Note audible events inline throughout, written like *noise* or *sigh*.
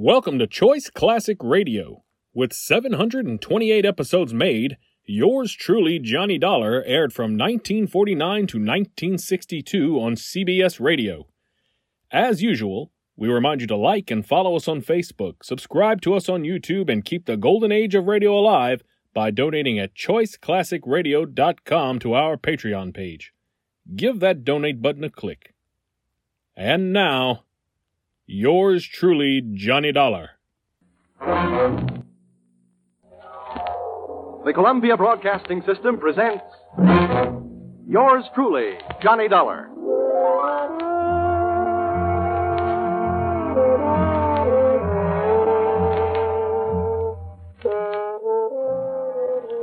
Welcome to Choice Classic Radio. With 728 episodes made, yours truly, Johnny Dollar, aired from 1949 to 1962 on CBS Radio. As usual, we remind you to like and follow us on Facebook, subscribe to us on YouTube, and keep the golden age of radio alive by donating at choiceclassicradio.com to our Patreon page. Give that donate button a click. And now, yours truly, Johnny Dollar. The Columbia Broadcasting System presents Yours truly, Johnny Dollar.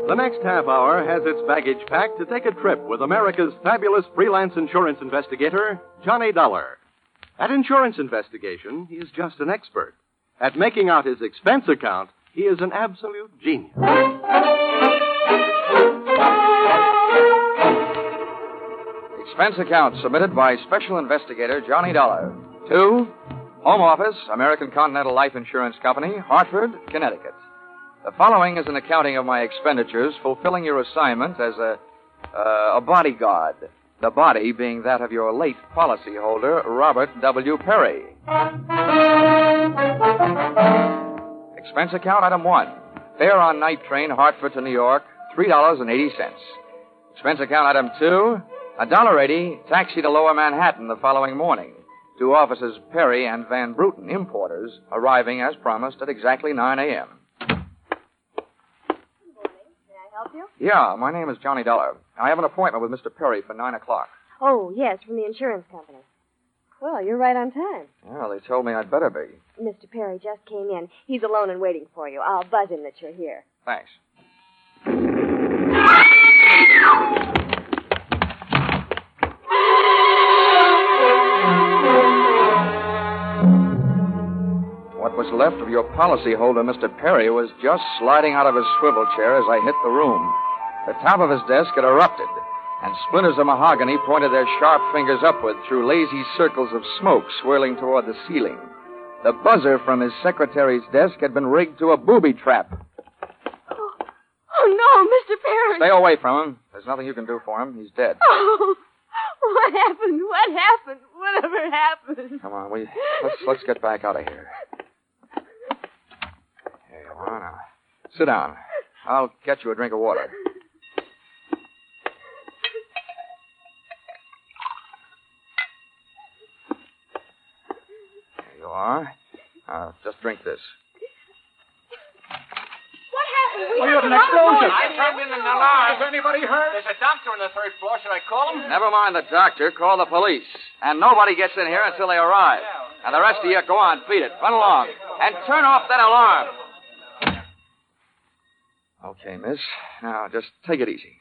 The next half hour has its baggage packed to take a trip with America's fabulous freelance insurance investigator, Johnny Dollar. At insurance investigation, he is just an expert. At making out his expense account, he is an absolute genius. Expense account submitted by Special Investigator Johnny Dollar. To Home Office, American Continental Life Insurance Company, Hartford, Connecticut. The following is an accounting of my expenditures fulfilling your assignment as a, uh, a bodyguard. The body being that of your late policyholder, Robert W. Perry. Expense account item one. Fare on night train Hartford to New York, $3.80. Expense account item two. A dollar eighty taxi to Lower Manhattan the following morning. Two officers Perry and Van Bruten, importers, arriving as promised at exactly 9 a.m. Good morning. May I help you? Yeah, my name is Johnny Dollar. I have an appointment with Mr. Perry for 9 o'clock. Oh, yes, from the insurance company. Well, you're right on time. Well, they told me I'd better be. Mr. Perry just came in. He's alone and waiting for you. I'll buzz him that you're here. Thanks. What was left of your policyholder, Mr. Perry, was just sliding out of his swivel chair as I hit the room. The top of his desk had erupted, and splinters of mahogany pointed their sharp fingers upward through lazy circles of smoke swirling toward the ceiling. The buzzer from his secretary's desk had been rigged to a booby trap. Oh, oh no, Mr. Perry. Stay away from him. There's nothing you can do for him. He's dead. Oh, what happened? What happened? Whatever happened? Come on, we let's let's get back out of here. Here you are now. Sit down. I'll get you a drink of water. There you are. Uh, just drink this. What happened? We Oh, you had an a lot of explosion. I turned in an alarm. Is anybody hurt? There's a doctor on the third floor. Should I call him? Never mind the doctor. Call the police. And nobody gets in here until they arrive. And the rest of you, go on, beat it. Run along. And turn off that alarm. Okay, miss. Now, just take it easy.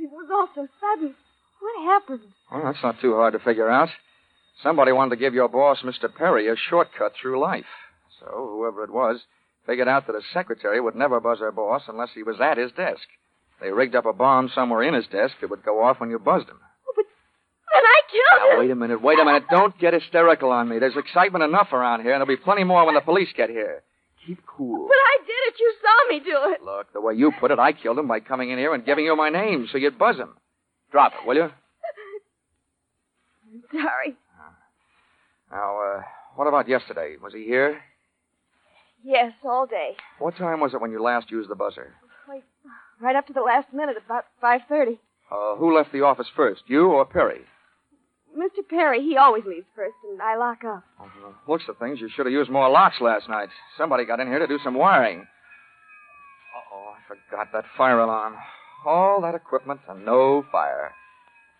It was all so sudden. What happened? Well, that's not too hard to figure out. Somebody wanted to give your boss, Mr. Perry, a shortcut through life. So, whoever it was, figured out that a secretary would never buzz her boss unless he was at his desk. They rigged up a bomb somewhere in his desk that would go off when you buzzed him. Oh, but then I killed Now, him. wait a minute, wait a minute. Don't get hysterical on me. There's excitement enough around here, and there'll be plenty more when the police get here. Keep cool. But I did it. You saw me do it. Look, the way you put it, I killed him by coming in here and giving you my name so you'd buzz him. Drop it, will you? *laughs* I'm sorry. Now, uh, what about yesterday? Was he here? Yes, all day. What time was it when you last used the buzzer? Like, right up to the last minute, about 5.30. Uh, who left the office first, you or Perry? Mr. Perry, he always leaves first, and I lock up. Uh, looks of things, you should have used more locks last night. Somebody got in here to do some wiring. Uh-oh, I forgot that fire alarm. All that equipment and no fire.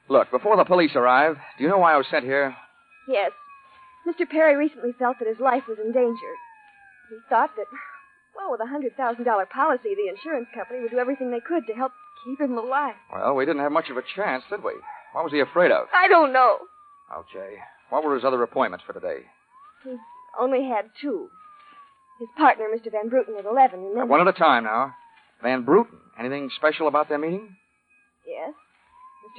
Look, before the police arrive, do you know why I was sent here? Yes. Mr. Perry recently felt that his life was in danger. He thought that, well, with a $100,000 policy, the insurance company would do everything they could to help keep him alive. Well, we didn't have much of a chance, did we? What was he afraid of? I don't know. Okay. What were his other appointments for today? He only had two. His partner, Mr. Van Bruten, at 11, and then... One at a time now. Van Bruten. Anything special about their meeting? Yes.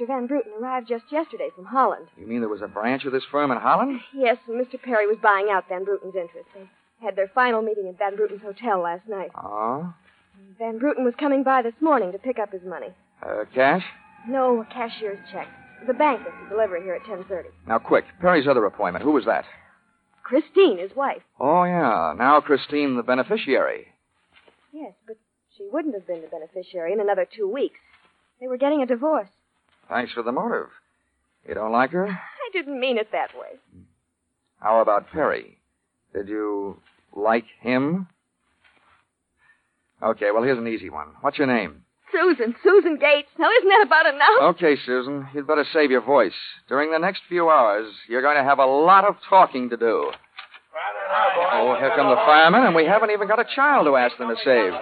Mr. Van Bruten arrived just yesterday from Holland. You mean there was a branch of this firm in Holland? Yes, and Mr. Perry was buying out Van Bruten's interest. They Had their final meeting at Van Bruten's hotel last night. Oh? Van Bruten was coming by this morning to pick up his money. Uh, cash? No, a cashier's check. The bank is to deliver here at 10.30. Now, quick. Perry's other appointment. Who was that? Christine, his wife. Oh, yeah. Now Christine, the beneficiary. Yes, but she wouldn't have been the beneficiary in another two weeks. They were getting a divorce. Thanks for the motive. You don't like her? I didn't mean it that way. How about Perry? Did you like him? Okay, well, here's an easy one. What's your name? Susan, Susan Gates. Now, isn't that about enough? Okay, Susan, you'd better save your voice. During the next few hours, you're going to have a lot of talking to do. Oh, here come the firemen, and we haven't even got a child to ask them to save.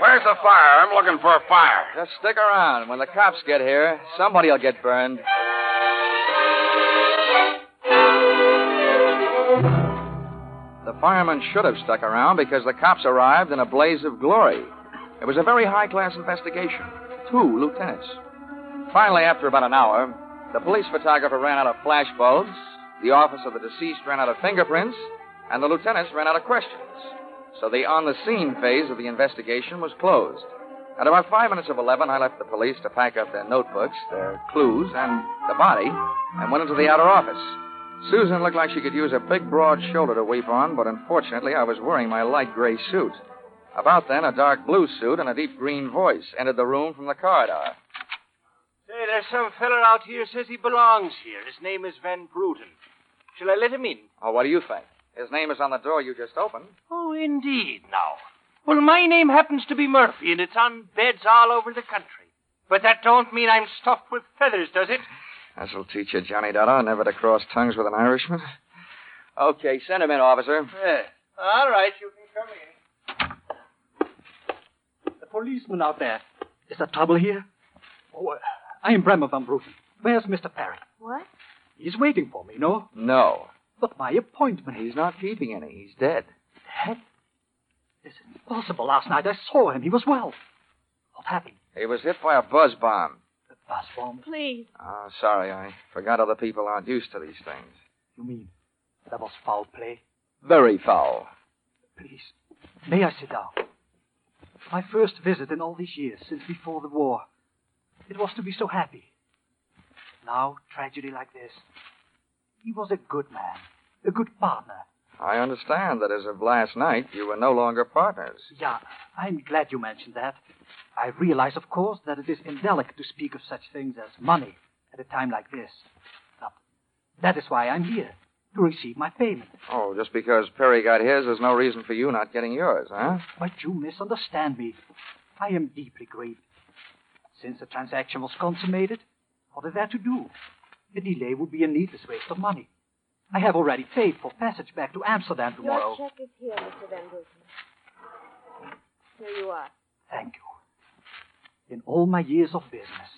Where's the fire? I'm looking for a fire. Just stick around. When the cops get here, somebody will get burned. The firemen should have stuck around because the cops arrived in a blaze of glory. It was a very high class investigation. Two lieutenants. Finally, after about an hour, the police photographer ran out of flash bulbs, the office of the deceased ran out of fingerprints, and the lieutenants ran out of questions. So the on the scene phase of the investigation was closed. At about five minutes of eleven, I left the police to pack up their notebooks, their clues, and the body, and went into the outer office. Susan looked like she could use a big, broad shoulder to weep on, but unfortunately, I was wearing my light gray suit. About then, a dark blue suit and a deep green voice entered the room from the corridor. Say, there's some feller out here says he belongs here. His name is Van Bruten. Shall I let him in? Oh, what do you think? His name is on the door you just opened. Oh, indeed, now. Well, my name happens to be Murphy, and it's on beds all over the country. But that don't mean I'm stuffed with feathers, does it? This'll teach you, Johnny Dollar, never to cross tongues with an Irishman. Okay, send him in, officer. Yeah. All right, you can come in. The policeman out there. Is there trouble here? Oh, uh, I am Bremer van Bruten. Where's Mr. Perry? What? He's waiting for me, no? No. But my appointment. He's not keeping any. He's dead. dead. This is impossible. Last night I saw him. He was well. What happened? He was hit by a buzz bomb. The bus bomb? Please. Oh, sorry. I forgot other people aren't used to these things. You mean that was foul play? Very foul. Please, may I sit down? My first visit in all these years, since before the war. It was to be so happy. Now, tragedy like this. He was a good man, a good partner. I understand that as of last night, you were no longer partners. Yeah, I'm glad you mentioned that. I realize, of course, that it is indelicate to speak of such things as money at a time like this. But that is why I'm here, to receive my payment. Oh, just because Perry got his, there's no reason for you not getting yours, huh? But you misunderstand me. I am deeply grieved. Since the transaction was consummated, what is there to do? A delay would be a needless waste of money. I have already paid for passage back to Amsterdam tomorrow. Your check is here, Mr. Van Bruten. Here you are. Thank you. In all my years of business,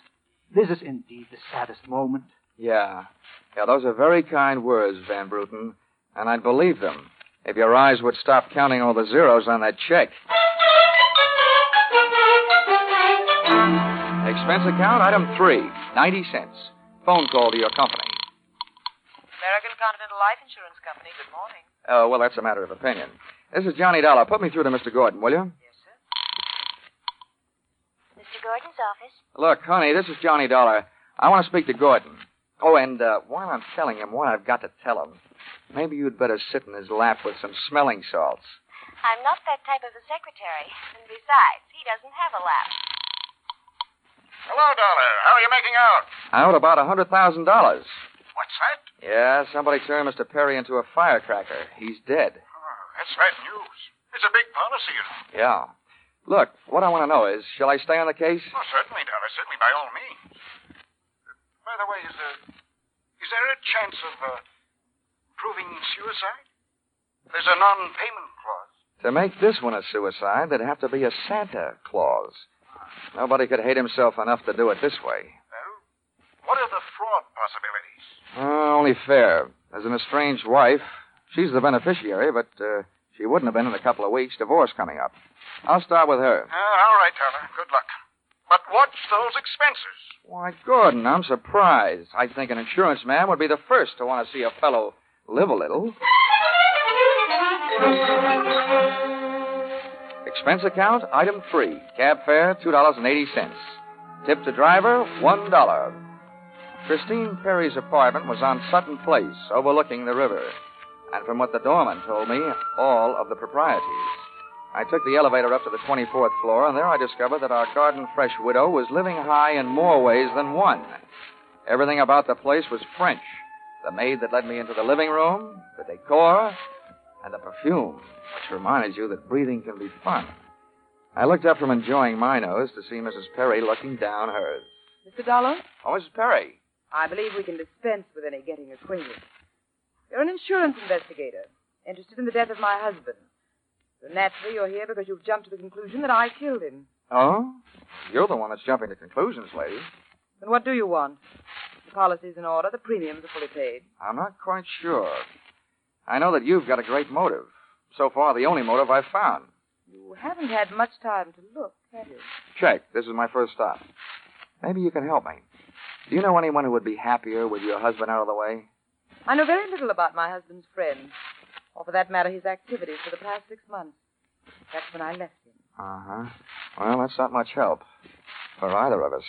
this is indeed the saddest moment. Yeah. Yeah, those are very kind words, Van Bruten, and I'd believe them if your eyes would stop counting all the zeros on that check. Expense account, item three, 90 cents. Phone call to your company. American Continental Life Insurance Company. Good morning. Oh, well, that's a matter of opinion. This is Johnny Dollar. Put me through to Mr. Gordon, will you? Yes, sir. Mr. Gordon's office. Look, honey, this is Johnny Dollar. I want to speak to Gordon. Oh, and uh, while I'm telling him what I've got to tell him, maybe you'd better sit in his lap with some smelling salts. I'm not that type of a secretary. And besides, he doesn't have a lap. Hello, Dollar. How are you making out? Out about a $100,000. What's that? Yeah, somebody turned Mr. Perry into a firecracker. He's dead. Oh, that's bad news. It's a big policy, you know. Yeah. Look, what I want to know is, shall I stay on the case? Oh, certainly, Dollar. Certainly, by all means. By the way, is there, is there a chance of uh, proving suicide? There's a non-payment clause. To make this one a suicide, there'd have to be a Santa Claus. Nobody could hate himself enough to do it this way. Well, what are the fraud possibilities? Uh, only fair. As an estranged wife, she's the beneficiary, but uh, she wouldn't have been in a couple of weeks. Divorce coming up. I'll start with her. Uh, all right, Dollar. Good luck. But watch those expenses. Why, Gordon, I'm surprised. I think an insurance man would be the first to want to see a fellow live a little. *laughs* Expense account, item three. Cab fare, $2.80. Tip to driver, $1. Christine Perry's apartment was on Sutton Place, overlooking the river. And from what the doorman told me, all of the proprieties. I took the elevator up to the 24th floor, and there I discovered that our garden fresh widow was living high in more ways than one. Everything about the place was French. The maid that led me into the living room, the decor, and the perfume, which reminded you that breathing can be fun. I looked up from enjoying my nose to see Mrs. Perry looking down hers. Mr. Dollar, Oh, Mrs. Perry. I believe we can dispense with any getting acquainted. You're an insurance investigator, interested in the death of my husband. So naturally, you're here because you've jumped to the conclusion that I killed him. Oh? You're the one that's jumping to conclusions, lady. Then what do you want? The policy's in order, the premiums are fully paid. I'm not quite sure. I know that you've got a great motive. So far, the only motive I've found. You haven't had much time to look, have you? Check. This is my first stop. Maybe you can help me. Do you know anyone who would be happier with your husband out of the way? I know very little about my husband's friends, or for that matter, his activities for the past six months. That's when I left him. Uh huh. Well, that's not much help for either of us.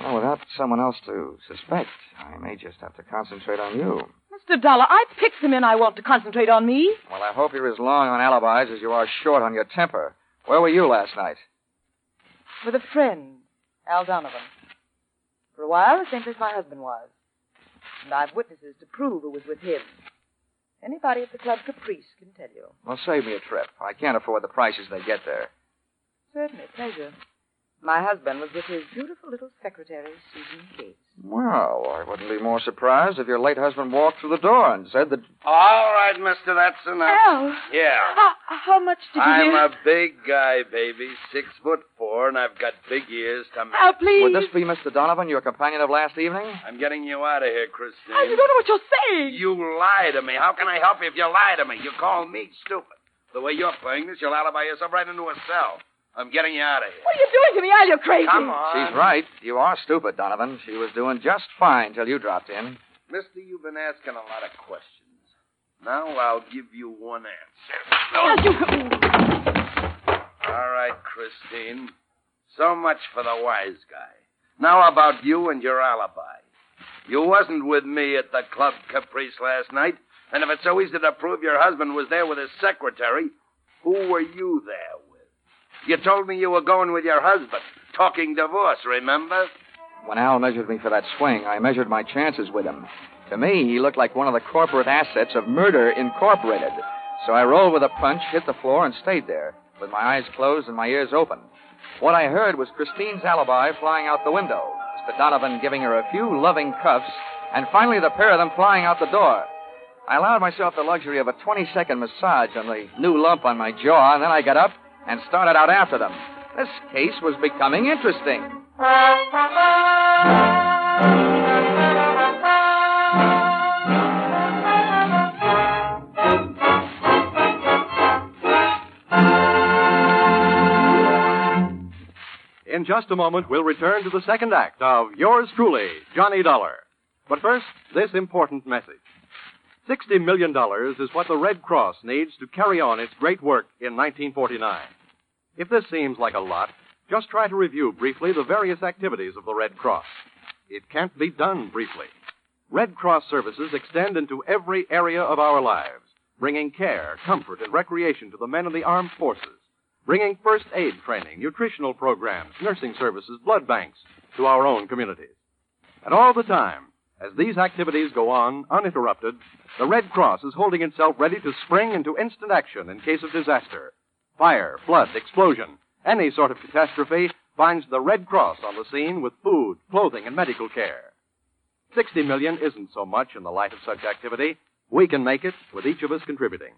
Well, without someone else to suspect, I may just have to concentrate on you. Mr. Dollar, I the men I want to concentrate on me. Well, I hope you're as long on alibis as you are short on your temper. Where were you last night? With a friend, Al Donovan. For a while, the same place my husband was. And I've witnesses to prove who was with him. Anybody at the Club Caprice can tell you. Well, save me a trip. I can't afford the prices they get there. Certainly, pleasure. My husband was with his beautiful little secretary, Susan Gates. Well, I wouldn't be more surprised if your late husband walked through the door and said that. All right, mister, that's enough. Al, Yeah. how, how much did you I'm hear? a big guy, baby. Six foot four, and I've got big ears to match. Al, please. Would this be Mr. Donovan, your companion of last evening? I'm getting you out of here, Christine. Al, you don't know what you're saying. You lie to me. How can I help you if you lie to me? You call me stupid. The way you're playing this, you'll alibi yourself right into a cell. I'm getting you out of here. What are you doing to me, Al? You're crazy. Come on. She's right. You are stupid, Donovan. She was doing just fine till you dropped in. Mister, you've been asking a lot of questions. Now I'll give you one answer. Al, you... All right, Christine. So much for the wise guy. Now about you and your alibi. You wasn't with me at the Club Caprice last night, and if it's so easy to prove your husband was there with his secretary, who were you there with? You told me you were going with your husband, talking divorce, remember? When Al measured me for that swing, I measured my chances with him. To me, he looked like one of the corporate assets of Murder Incorporated. So I rolled with a punch, hit the floor, and stayed there, with my eyes closed and my ears open. What I heard was Christine's alibi flying out the window, Mr. Donovan giving her a few loving cuffs, and finally the pair of them flying out the door. I allowed myself the luxury of a 20 second massage on the new lump on my jaw, and then I got up and started out after them. This case was becoming interesting. In just a moment, we'll return to the second act of Yours Truly, Johnny Dollar. But first, this important message. $60 million is what the Red Cross needs to carry on its great work in 1949. If this seems like a lot, just try to review briefly the various activities of the Red Cross. It can't be done briefly. Red Cross services extend into every area of our lives, bringing care, comfort, and recreation to the men of the armed forces, bringing first aid training, nutritional programs, nursing services, blood banks to our own communities. And all the time, as these activities go on uninterrupted, the Red Cross is holding itself ready to spring into instant action in case of disaster. Fire, flood, explosion, any sort of catastrophe finds the Red Cross on the scene with food, clothing, and medical care. Sixty million isn't so much in the light of such activity. We can make it with each of us contributing.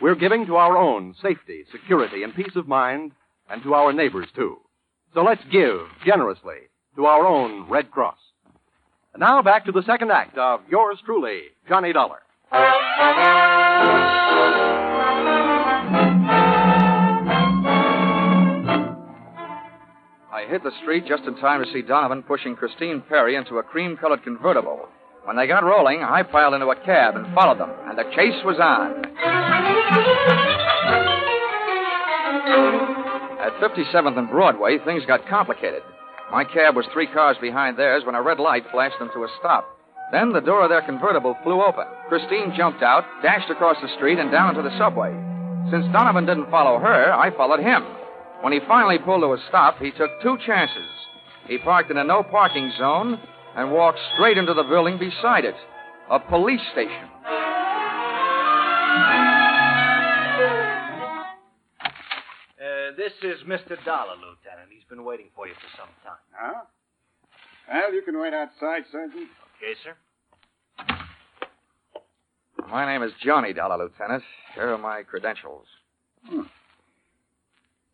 We're giving to our own safety, security, and peace of mind, and to our neighbors, too. So let's give generously to our own Red Cross. And now back to the second act of Yours Truly, Johnny Dollar. I hit the street just in time to see Donovan pushing Christine Perry into a cream colored convertible. When they got rolling, I piled into a cab and followed them, and the chase was on. At 57th and Broadway, things got complicated. My cab was three cars behind theirs when a red light flashed them to a stop. Then the door of their convertible flew open. Christine jumped out, dashed across the street, and down into the subway. Since Donovan didn't follow her, I followed him. When he finally pulled to a stop, he took two chances. He parked in a no parking zone and walked straight into the building beside it a police station. Uh, this is Mr. Dollar, Lieutenant. He's been waiting for you for some time. Huh? Well, you can wait outside, Sergeant. Okay, sir. My name is Johnny Dollar, Lieutenant. Here are my credentials. Hmm.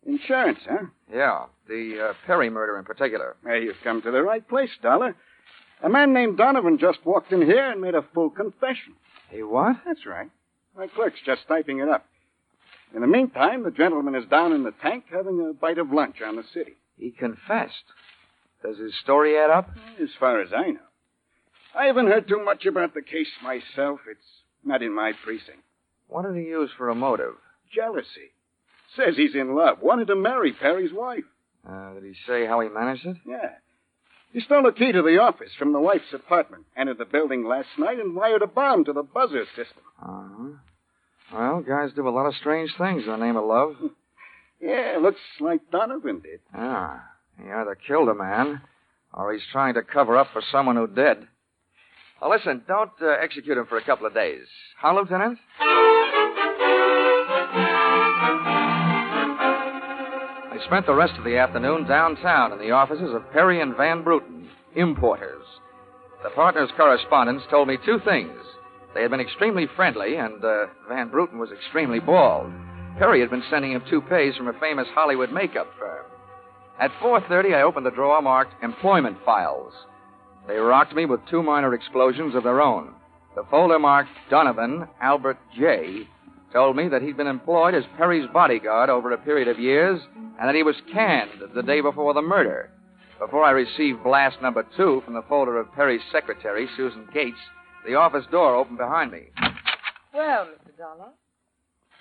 Insurance, huh? Yeah, the uh, Perry murder in particular. Hey, you've come to the right place, Dollar. A man named Donovan just walked in here and made a full confession. He what? That's right. My clerk's just typing it up. In the meantime, the gentleman is down in the tank having a bite of lunch on the city. He confessed. Does his story add up? As far as I know. I haven't heard too much about the case myself. It's not in my precinct. What did he use for a motive? Jealousy. Says he's in love. Wanted to marry Perry's wife. Uh, did he say how he managed it? Yeah. He stole a key to the office from the wife's apartment, entered the building last night, and wired a bomb to the buzzer system. Uh-huh. Well, guys do a lot of strange things in the name of love. *laughs* yeah, looks like Donovan did. Ah, he either killed a man, or he's trying to cover up for someone who did. Now, listen, don't uh, execute him for a couple of days. Huh, Lieutenant? I spent the rest of the afternoon downtown in the offices of Perry and Van Bruten, importers. The partners' correspondents told me two things. They had been extremely friendly, and uh, Van Bruten was extremely bald. Perry had been sending him toupees from a famous Hollywood makeup firm. At 4.30, I opened the drawer marked Employment Files. They rocked me with two minor explosions of their own. The folder marked Donovan Albert J. told me that he'd been employed as Perry's bodyguard over a period of years and that he was canned the day before the murder. Before I received blast number two from the folder of Perry's secretary, Susan Gates, the office door opened behind me. Well, Mr. Dollar,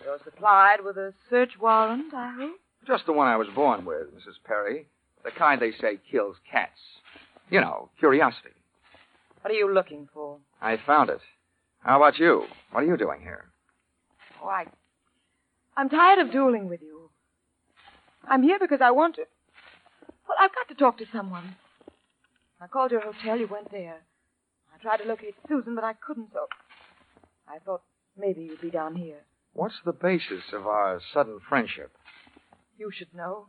you're supplied with a search warrant, I hope? Just the one I was born with, Mrs. Perry. The kind they say kills cats. You know, curiosity. What are you looking for? I found it. How about you? What are you doing here? Oh, I. I'm tired of dueling with you. I'm here because I want to. Well, I've got to talk to someone. I called your hotel. You went there. I tried to locate Susan, but I couldn't, so. I thought maybe you'd be down here. What's the basis of our sudden friendship? You should know.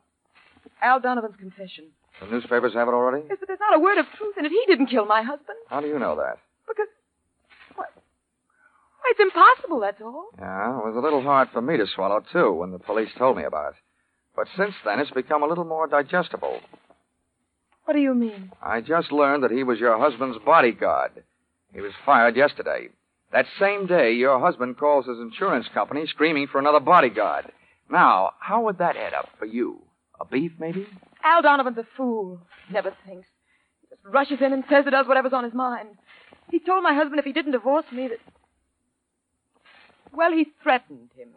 Al Donovan's confession. The newspapers have it already? Yes, but there's not a word of truth in it. He didn't kill my husband. How do you know that? Because. It's impossible, that's all. Yeah, it was a little hard for me to swallow, too, when the police told me about it. But since then, it's become a little more digestible. What do you mean? I just learned that he was your husband's bodyguard. He was fired yesterday. That same day, your husband calls his insurance company screaming for another bodyguard. Now, how would that add up for you? A beef, maybe? Al Donovan's a fool. Never thinks. He just rushes in and says or does whatever's on his mind. He told my husband if he didn't divorce me that. Well, he threatened him.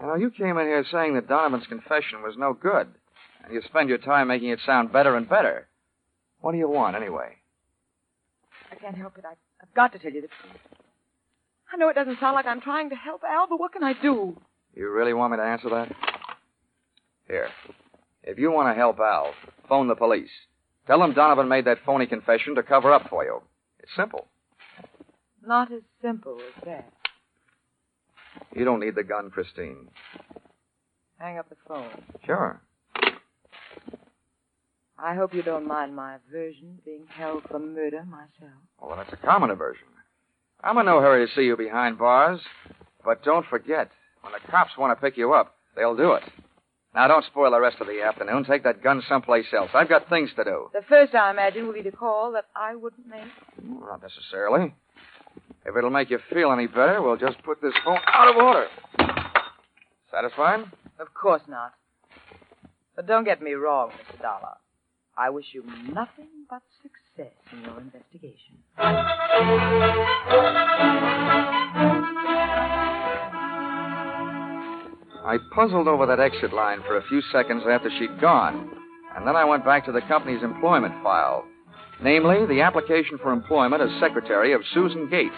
You know, you came in here saying that Donovan's confession was no good, and you spend your time making it sound better and better. What do you want, anyway? I can't help it. I, I've got to tell you the truth. I know it doesn't sound like I'm trying to help Al, but what can I do? You really want me to answer that? Here. If you want to help Al, phone the police. Tell them Donovan made that phony confession to cover up for you. It's simple. Not as simple as that. You don't need the gun, Christine. Hang up the phone. Sure. I hope you don't mind my version being held for murder myself. Well, that's a common aversion. I'm in no hurry to see you behind bars. But don't forget, when the cops want to pick you up, they'll do it. Now, don't spoil the rest of the afternoon. Take that gun someplace else. I've got things to do. The first, I imagine, will be the call that I wouldn't make. Not necessarily. If it'll make you feel any better, we'll just put this phone out of order. Satisfied? Of course not. But don't get me wrong, Mr. Dollar. I wish you nothing but success in your investigation. I puzzled over that exit line for a few seconds after she'd gone, and then I went back to the company's employment file. Namely, the application for employment as secretary of Susan Gates.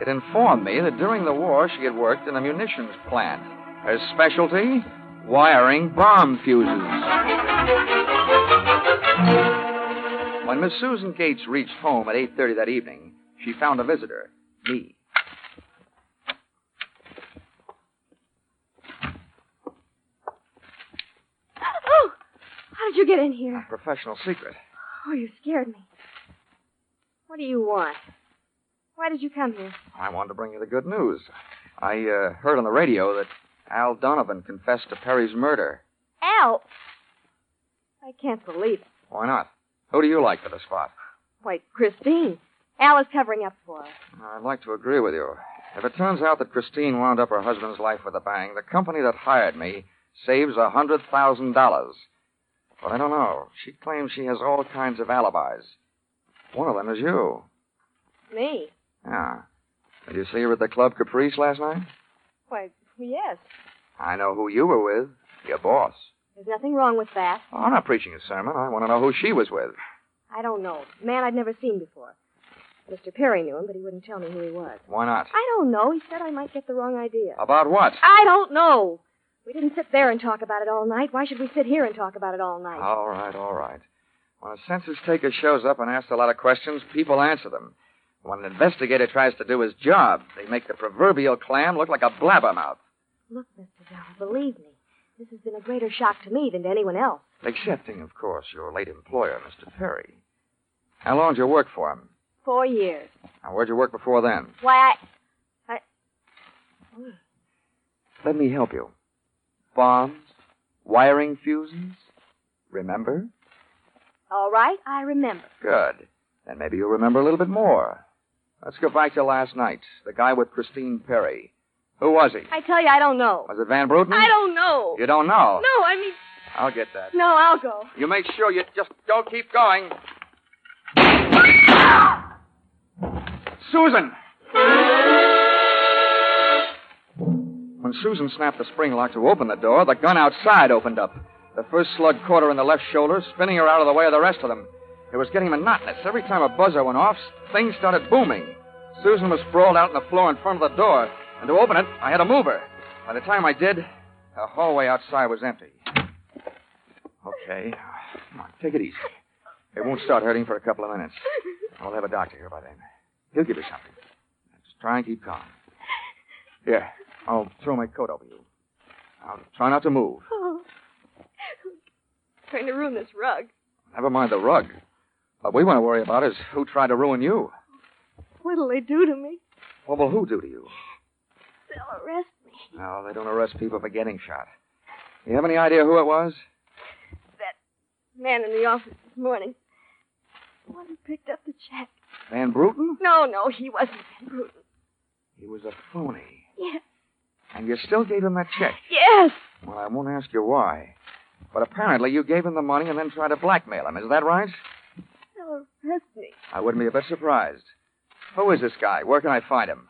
It informed me that during the war she had worked in a munitions plant. Her specialty? Wiring bomb fuses. When Miss Susan Gates reached home at 8.30 that evening, she found a visitor, me. Oh! How did you get in here? Professional secret. Oh, you scared me. What do you want? Why did you come here? I wanted to bring you the good news. I uh, heard on the radio that Al Donovan confessed to Perry's murder. Al! I can't believe it. Why not? Who do you like for the spot? Why, Christine. Al is covering up for her. I'd like to agree with you. If it turns out that Christine wound up her husband's life with a bang, the company that hired me saves a hundred thousand dollars. But I don't know. She claims she has all kinds of alibis. One of them is you. Me? Yeah. Did you see her at the Club Caprice last night? Why, yes. I know who you were with. Your boss. There's nothing wrong with that. Oh, I'm not preaching a sermon. I want to know who she was with. I don't know. Man I'd never seen before. Mr. Perry knew him, but he wouldn't tell me who he was. Why not? I don't know. He said I might get the wrong idea. About what? I don't know. We didn't sit there and talk about it all night. Why should we sit here and talk about it all night? All right, all right. When a census taker shows up and asks a lot of questions, people answer them. When an investigator tries to do his job, they make the proverbial clam look like a blabbermouth. Look, Mr. Dell, believe me, this has been a greater shock to me than to anyone else. Excepting, of course, your late employer, Mr. Perry. How long did you work for him? Four years. Now, where'd you work before then? Why, I. I... Let me help you. Bombs, wiring fuses. Remember? All right, I remember. Good. Then maybe you'll remember a little bit more. Let's go back to last night. The guy with Christine Perry. Who was he? I tell you, I don't know. Was it Van Bruten? I don't know. You don't know? No, I mean, I'll get that. no, I'll go. You make sure you just don't keep going. Ah! Susan! When Susan snapped the spring lock to open the door, the gun outside opened up. The first slug caught her in the left shoulder, spinning her out of the way of the rest of them. It was getting monotonous. Every time a buzzer went off, things started booming. Susan was sprawled out on the floor in front of the door, and to open it, I had to move her. By the time I did, the hallway outside was empty. Okay. Come on, take it easy. It won't start hurting for a couple of minutes. I'll have a doctor here by then. He'll give you something. Just try and keep calm. Here, I'll throw my coat over you. I'll try not to move. Oh. Trying to ruin this rug. Never mind the rug. What we want to worry about is who tried to ruin you. What'll they do to me? What will who do to you? They'll arrest me. No, they don't arrest people for getting shot. You have any idea who it was? That man in the office this morning. The one who picked up the check. Van Bruten? No, no, he wasn't Van Bruten. He was a phony. Yes. And you still gave him that check. Yes. Well, I won't ask you why. But apparently you gave him the money and then tried to blackmail him. Is that right? Oh, They'll arrest me. I wouldn't be a bit surprised. Who is this guy? Where can I find him?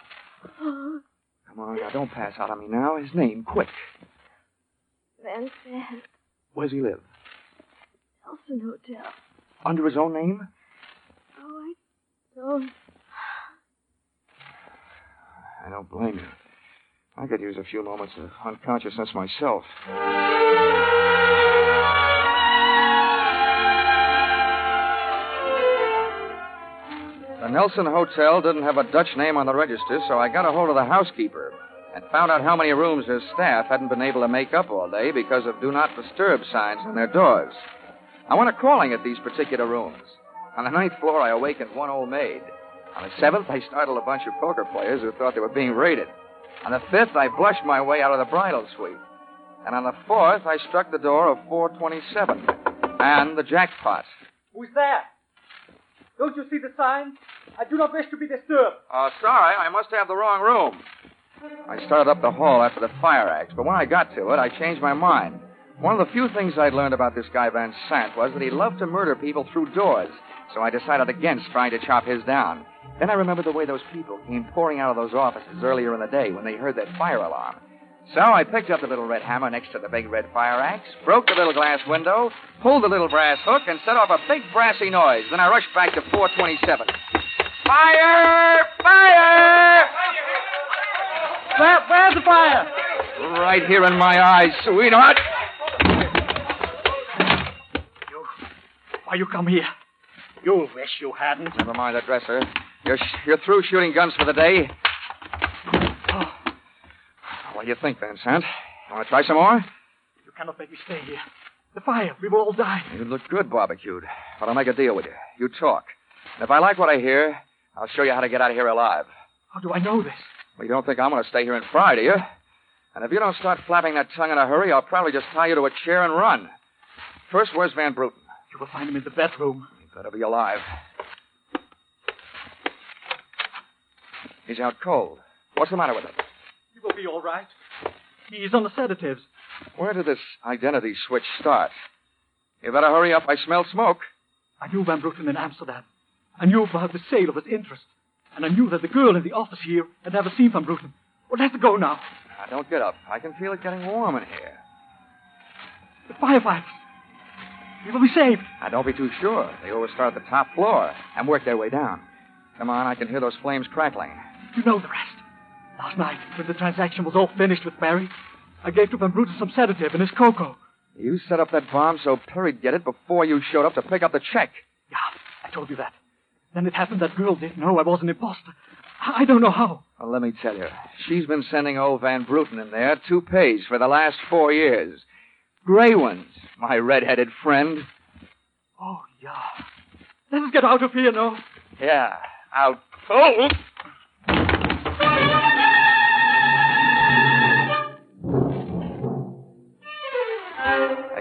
Oh, Come on, now, don't pass out on me now. His name, quick. Van Sant. Where's he live? Nelson Hotel. Under his own name? Oh, I don't. I don't blame you. I could use a few moments of unconsciousness myself. The Nelson Hotel didn't have a Dutch name on the register, so I got a hold of the housekeeper and found out how many rooms her staff hadn't been able to make up all day because of do not disturb signs on their doors. I went a calling at these particular rooms. On the ninth floor, I awakened one old maid. On the seventh, I startled a bunch of poker players who thought they were being raided. On the fifth, I blushed my way out of the bridal suite. And on the fourth, I struck the door of 427 and the jackpot. Who's there? Don't you see the sign? I do not wish to be disturbed. Oh, sorry, I must have the wrong room. I started up the hall after the fire axe, but when I got to it, I changed my mind. One of the few things I'd learned about this guy Van Sant was that he loved to murder people through doors, so I decided against trying to chop his down. Then I remembered the way those people came pouring out of those offices earlier in the day when they heard that fire alarm. So I picked up the little red hammer next to the big red fire axe, broke the little glass window, pulled the little brass hook, and set off a big brassy noise. Then I rushed back to 427. Fire! Fire! Where, where's the fire? Right here in my eyes, sweetheart. You, Why you come here? You wish you hadn't. Never mind the dresser. You're, sh- you're through shooting guns for the day. Oh, What do you think, Vincent? You want to try some more? you cannot make me stay here. The fire, we will all die. You look good barbecued, but I'll make a deal with you. You talk. And if I like what I hear, I'll show you how to get out of here alive. How do I know this? Well, you don't think I'm going to stay here and fry, do you? And if you don't start flapping that tongue in a hurry, I'll probably just tie you to a chair and run. First, where's Van Bruten? You will find him in the bedroom. He better be alive. He's out cold. What's the matter with him? He will be all right. He's on the sedatives. Where did this identity switch start? You better hurry up. I smell smoke. I knew Van Bruten in Amsterdam. I knew about the sale of his interest. And I knew that the girl in the office here had never seen Van Bruten. Well, let's go now. Now, don't get up. I can feel it getting warm in here. The firefighters. We will be saved. Now, don't be too sure. They always start at the top floor and work their way down. Come on, I can hear those flames crackling. You know the rest. Last night, when the transaction was all finished with Barry, I gave to Van Bruten some sedative and his cocoa. You set up that bomb so Perry'd get it before you showed up to pick up the check. Yeah, I told you that. Then it happened that girl didn't know I was an imposter. I don't know how. Well, let me tell you, she's been sending old Van Bruten in there two toupees for the last four years. Gray ones, my red-headed friend. Oh, yeah. Let us get out of here, no? Yeah, out cold.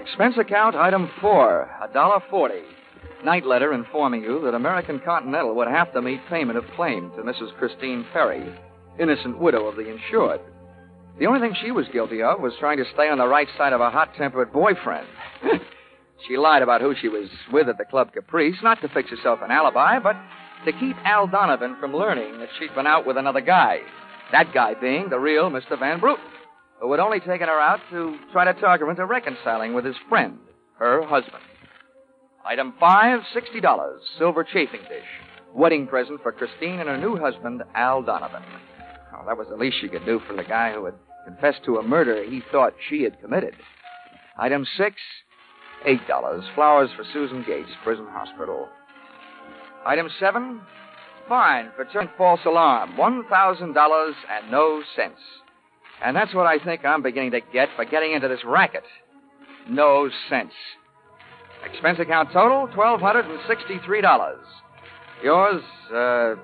Expense account item four, a dollar forty. Night letter informing you that American Continental would have to meet payment of claim to Mrs. Christine Perry, innocent widow of the insured. The only thing she was guilty of was trying to stay on the right side of a hot tempered boyfriend. *laughs* she lied about who she was with at the Club Caprice, not to fix herself an alibi, but to keep Al Donovan from learning that she'd been out with another guy. That guy being the real Mr. Van Bruten, who had only taken her out to try to talk her into reconciling with his friend, her husband. Item five, sixty dollars, silver chafing dish. Wedding present for Christine and her new husband, Al Donovan. Oh, that was the least she could do for the guy who had confessed to a murder he thought she had committed. Item six, eight dollars, flowers for Susan Gates, prison hospital. Item seven, fine for turn false alarm, one thousand dollars and no cents. And that's what I think I'm beginning to get for getting into this racket. No sense. Expense account total, $1,263. Yours, uh,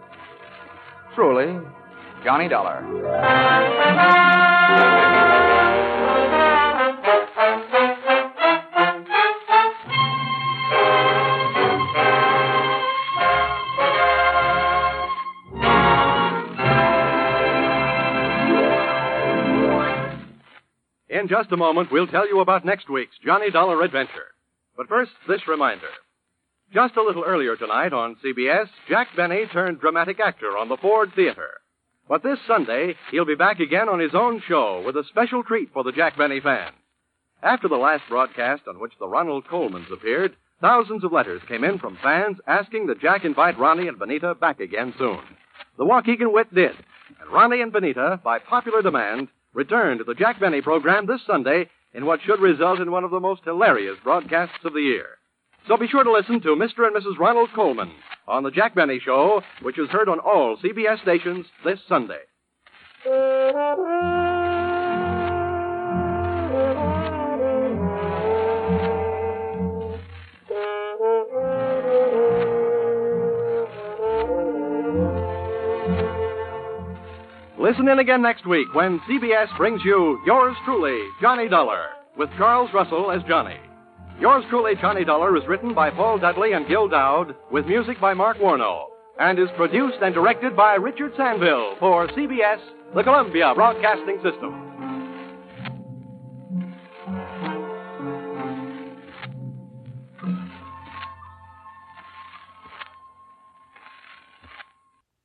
truly, Johnny Dollar. In just a moment, we'll tell you about next week's Johnny Dollar Adventure. But first, this reminder. Just a little earlier tonight on CBS, Jack Benny turned dramatic actor on the Ford Theater. But this Sunday, he'll be back again on his own show with a special treat for the Jack Benny fan. After the last broadcast on which the Ronald Colmans appeared, thousands of letters came in from fans asking that Jack invite Ronnie and Benita back again soon. The Waukegan Wit did, and Ronnie and Benita, by popular demand, return to the Jack Benny program this Sunday in what should result in one of the most hilarious broadcasts of the year. So be sure to listen to Mr. and Mrs. Ronald Colman on the Jack Benny Show, which is heard on all CBS stations this Sunday. Listen in again next week when CBS brings you Yours Truly, Johnny Dollar, with Charles Russell as Johnny. Yours Truly, Johnny Dollar is written by Paul Dudley and Gil Doud, with music by Mark Warnow, and is produced and directed by Richard Sanville for CBS, the Columbia Broadcasting System.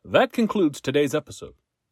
That concludes today's episode.